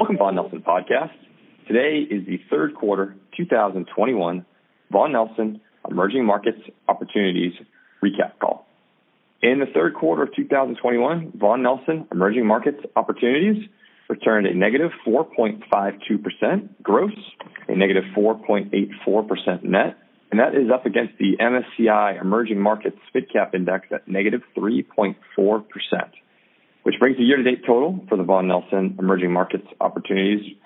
Welcome, Vaughan Nelson Podcast. Today is the third quarter 2021 Vaughan Nelson Emerging Markets Opportunities Recap Call. In the third quarter of 2021, Vaughan Nelson Emerging Markets Opportunities returned a negative 4.52% gross, a negative 4.84% net, and that is up against the MSCI Emerging Markets Midcap Index at negative 3.4%, which brings the year-to-date total for the Vaughan Nelson Emerging Markets Opportunities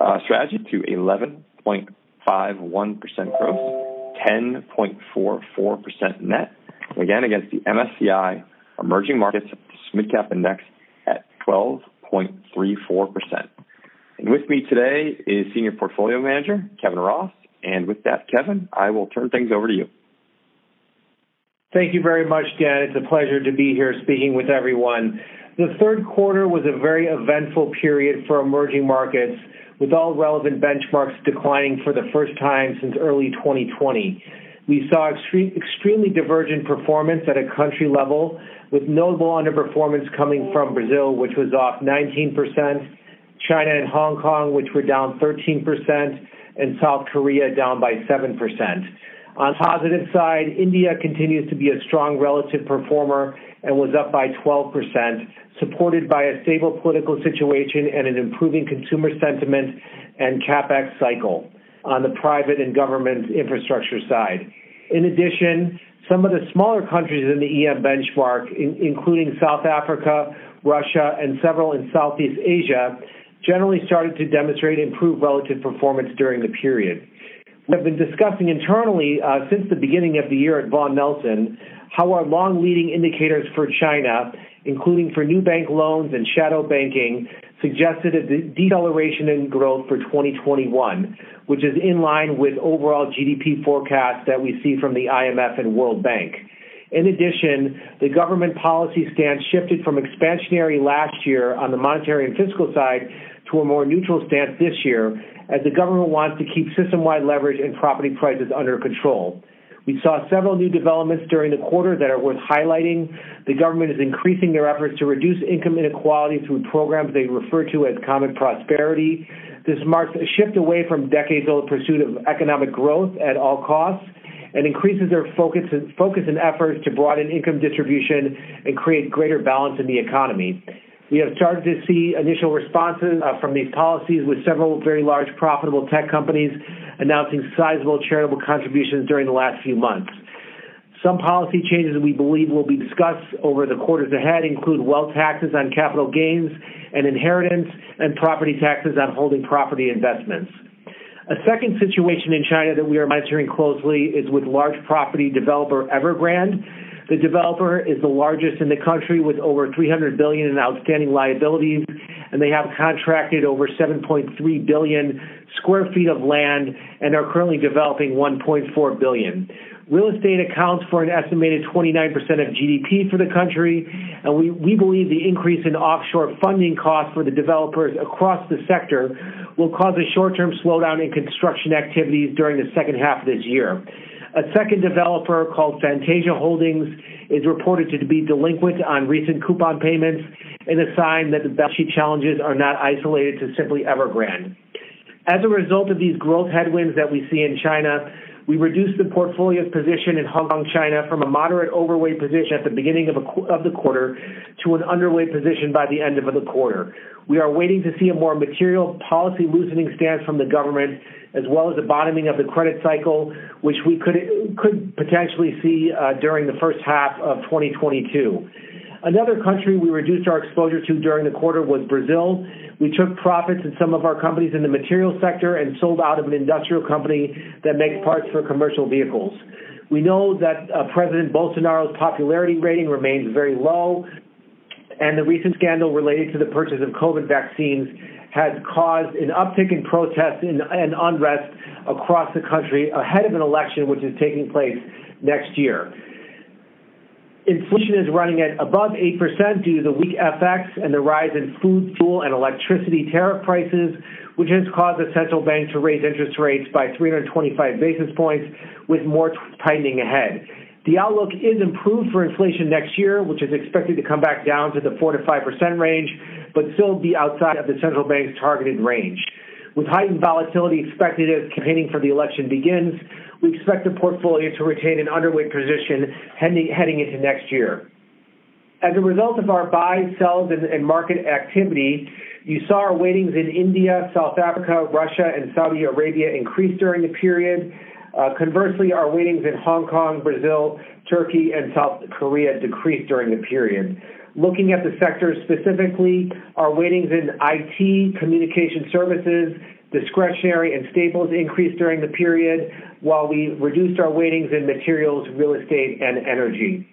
uh, strategy to 11.51% gross, 10.44% net, again against the MSCI Emerging Markets Midcap Index at 12.34%. And with me today is Senior Portfolio Manager Kevin Ross, and with that, Kevin, I will turn things over to you. Thank you very much, Dan. It's a pleasure to be here speaking with everyone. The third quarter was a very eventful period for emerging markets, with all relevant benchmarks declining for the first time since early 2020. We saw extremely divergent performance at a country level, with notable underperformance coming from Brazil, which was off 19%, China and Hong Kong, which were down 13%, and South Korea down by 7%. On positive side, India continues to be a strong relative performer and was up by 12%, supported by a stable political situation and an improving consumer sentiment and CapEx cycle on the private and government infrastructure side. In addition, some of the smaller countries in the EM benchmark, including South Africa, Russia, and several in Southeast Asia, generally started to demonstrate improved relative performance during the period. We have been discussing internally uh, since the beginning of the year at Vaughan Nelson how our long leading indicators for China, including for new bank loans and shadow banking, suggested a de- deceleration in growth for 2021, which is in line with overall GDP forecasts that we see from the IMF and World Bank. In addition, the government policy stance shifted from expansionary last year on the monetary and fiscal side to a more neutral stance this year as the government wants to keep system-wide leverage and property prices under control. We saw several new developments during the quarter that are worth highlighting. The government is increasing their efforts to reduce income inequality through programs they refer to as common prosperity. This marks a shift away from decades-old pursuit of economic growth at all costs and increases their focus, focus and efforts to broaden income distribution and create greater balance in the economy. We have started to see initial responses uh, from these policies with several very large profitable tech companies announcing sizable charitable contributions during the last few months. Some policy changes we believe will be discussed over the quarters ahead include wealth taxes on capital gains and inheritance and property taxes on holding property investments. A second situation in China that we are monitoring closely is with large property developer Evergrande, the developer is the largest in the country with over 300 billion in outstanding liabilities, and they have contracted over 7.3 billion square feet of land and are currently developing 1.4 billion. Real estate accounts for an estimated 29% of GDP for the country, and we, we believe the increase in offshore funding costs for the developers across the sector will cause a short-term slowdown in construction activities during the second half of this year. A second developer called Fantasia Holdings is reported to be delinquent on recent coupon payments and a sign that the balance sheet challenges are not isolated to simply Evergrande. As a result of these growth headwinds that we see in China, we reduced the portfolio's position in Hong Kong, China from a moderate overweight position at the beginning of, the quarter to an underweight position by the end of the quarter. We are waiting to see a more material policy loosening stance from the government, as well as the bottoming of the credit cycle, which we could could potentially see uh, during the first half of 2022. Another country we reduced our exposure to during the quarter was Brazil. We took profits in some of our companies in the materials sector and sold out of an industrial company that makes parts for commercial vehicles. We know that uh, President Bolsonaro's popularity rating remains very low, and the recent scandal related to the purchase of COVID vaccines has caused an uptick in protests and, and unrest across the country ahead of an election which is taking place next year. Inflation is running at above 8% due to the weak FX and the rise in food, fuel, and electricity tariff prices, which has caused the central bank to raise interest rates by 325 basis points with more tightening ahead. The outlook is improved for inflation next year, which is expected to come back down to the 4 to 5% range, but still be outside of the central bank's targeted range. With heightened volatility expected as campaigning for the election begins, we expect the portfolio to retain an underweight position heading into next year. As a result of our buys, sells, and market activity, you saw our weightings in India, South Africa, Russia, and Saudi Arabia increase during the period. Uh, conversely, our weightings in Hong Kong, Brazil, Turkey, and South Korea decreased during the period. Looking at the sectors specifically, our weightings in IT, communication services, discretionary, and staples increased during the period, while we reduced our weightings in materials, real estate, and energy.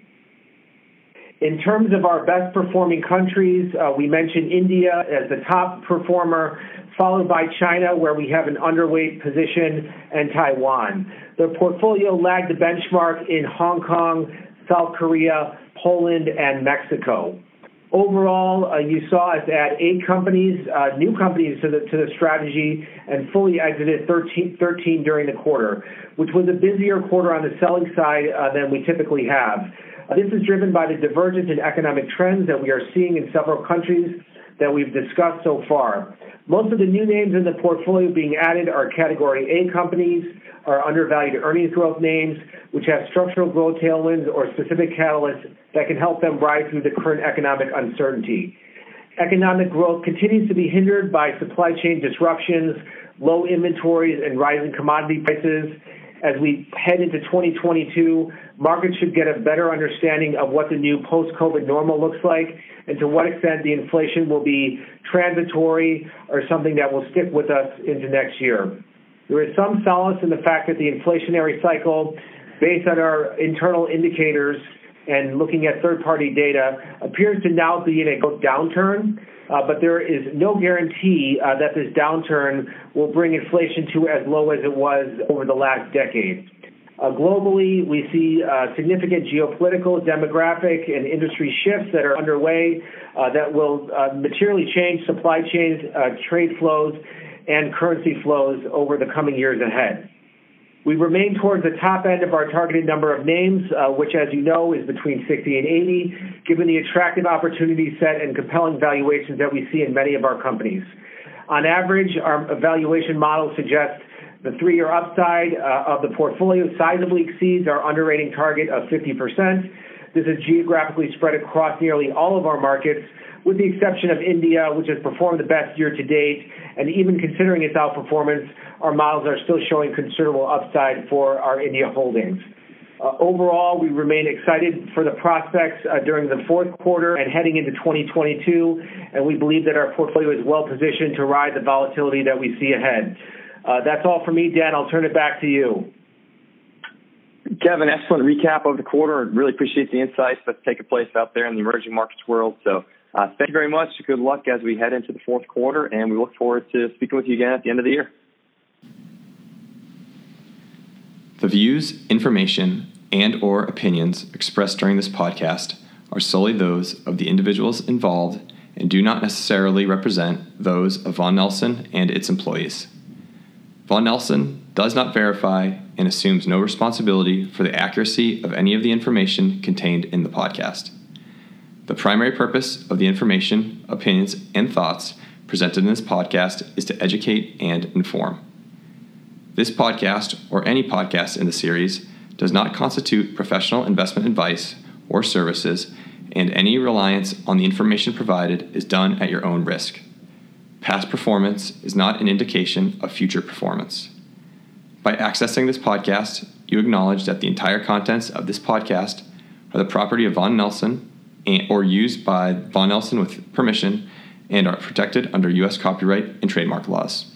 In terms of our best performing countries, uh, we mentioned India as the top performer, followed by China, where we have an underweight position, and Taiwan. The portfolio lagged the benchmark in Hong Kong, South Korea, Poland, and Mexico. Overall, uh, you saw us add eight companies, uh, new companies to the, to the strategy and fully exited 13, 13 during the quarter, which was a busier quarter on the selling side uh, than we typically have. This is driven by the divergence in economic trends that we are seeing in several countries that we've discussed so far. Most of the new names in the portfolio being added are Category A companies, are undervalued earnings growth names, which have structural growth tailwinds or specific catalysts that can help them ride through the current economic uncertainty. Economic growth continues to be hindered by supply chain disruptions, low inventories, and rising commodity prices, as we head into 2022, markets should get a better understanding of what the new post-COVID normal looks like and to what extent the inflation will be transitory or something that will stick with us into next year. There is some solace in the fact that the inflationary cycle, based on our internal indicators and looking at third-party data, appears to now be in a downturn, uh, but there is no guarantee uh, that this downturn will bring inflation to as low as it was over the last decade. Uh, globally, we see significant geopolitical, demographic, and industry shifts that are underway that will materially change supply chains, trade flows, and currency flows over the coming years ahead. We remain towards the top end of our targeted number of names, uh, which, as you know, is between 60 and 80, given the attractive opportunity set and compelling valuations that we see in many of our companies. On average, our valuation model suggests the three-year upside uh, of the portfolio sizably exceeds our underwriting target of 50%. This is geographically spread across nearly all of our markets, with the exception of India, which has performed the best year to date. And even considering its outperformance, our models are still showing considerable upside for our India holdings. Uh, overall, we remain excited for the prospects uh, during the fourth quarter and heading into 2022, and we believe that our portfolio is well positioned to ride the volatility that we see ahead. Uh, that's all for me, Dan. I'll turn it back to you. Kevin, excellent recap of the quarter. Really appreciate the insights that's taking place out there in the emerging markets world. So uh, thank you very much. Good luck as we head into the fourth quarter, and we look forward to speaking with you again at the end of the year. The views, information, and or opinions expressed during this podcast are solely those of the individuals involved and do not necessarily represent those of Vaughan Nelson and its employees. Vaughan Nelson does not verify and assumes no responsibility for the accuracy of any of the information contained in the podcast. The primary purpose of the information, opinions, and thoughts presented in this podcast is to educate and inform. This podcast, or any podcast in the series, does not constitute professional investment advice or services, and any reliance on the information provided is done at your own risk. Past performance is not an indication of future performance. By accessing this podcast, you acknowledge that the entire contents of this podcast are the property of Vaughan Nelson and, or used by Vaughan Nelson with permission and are protected under U.S. copyright and trademark laws.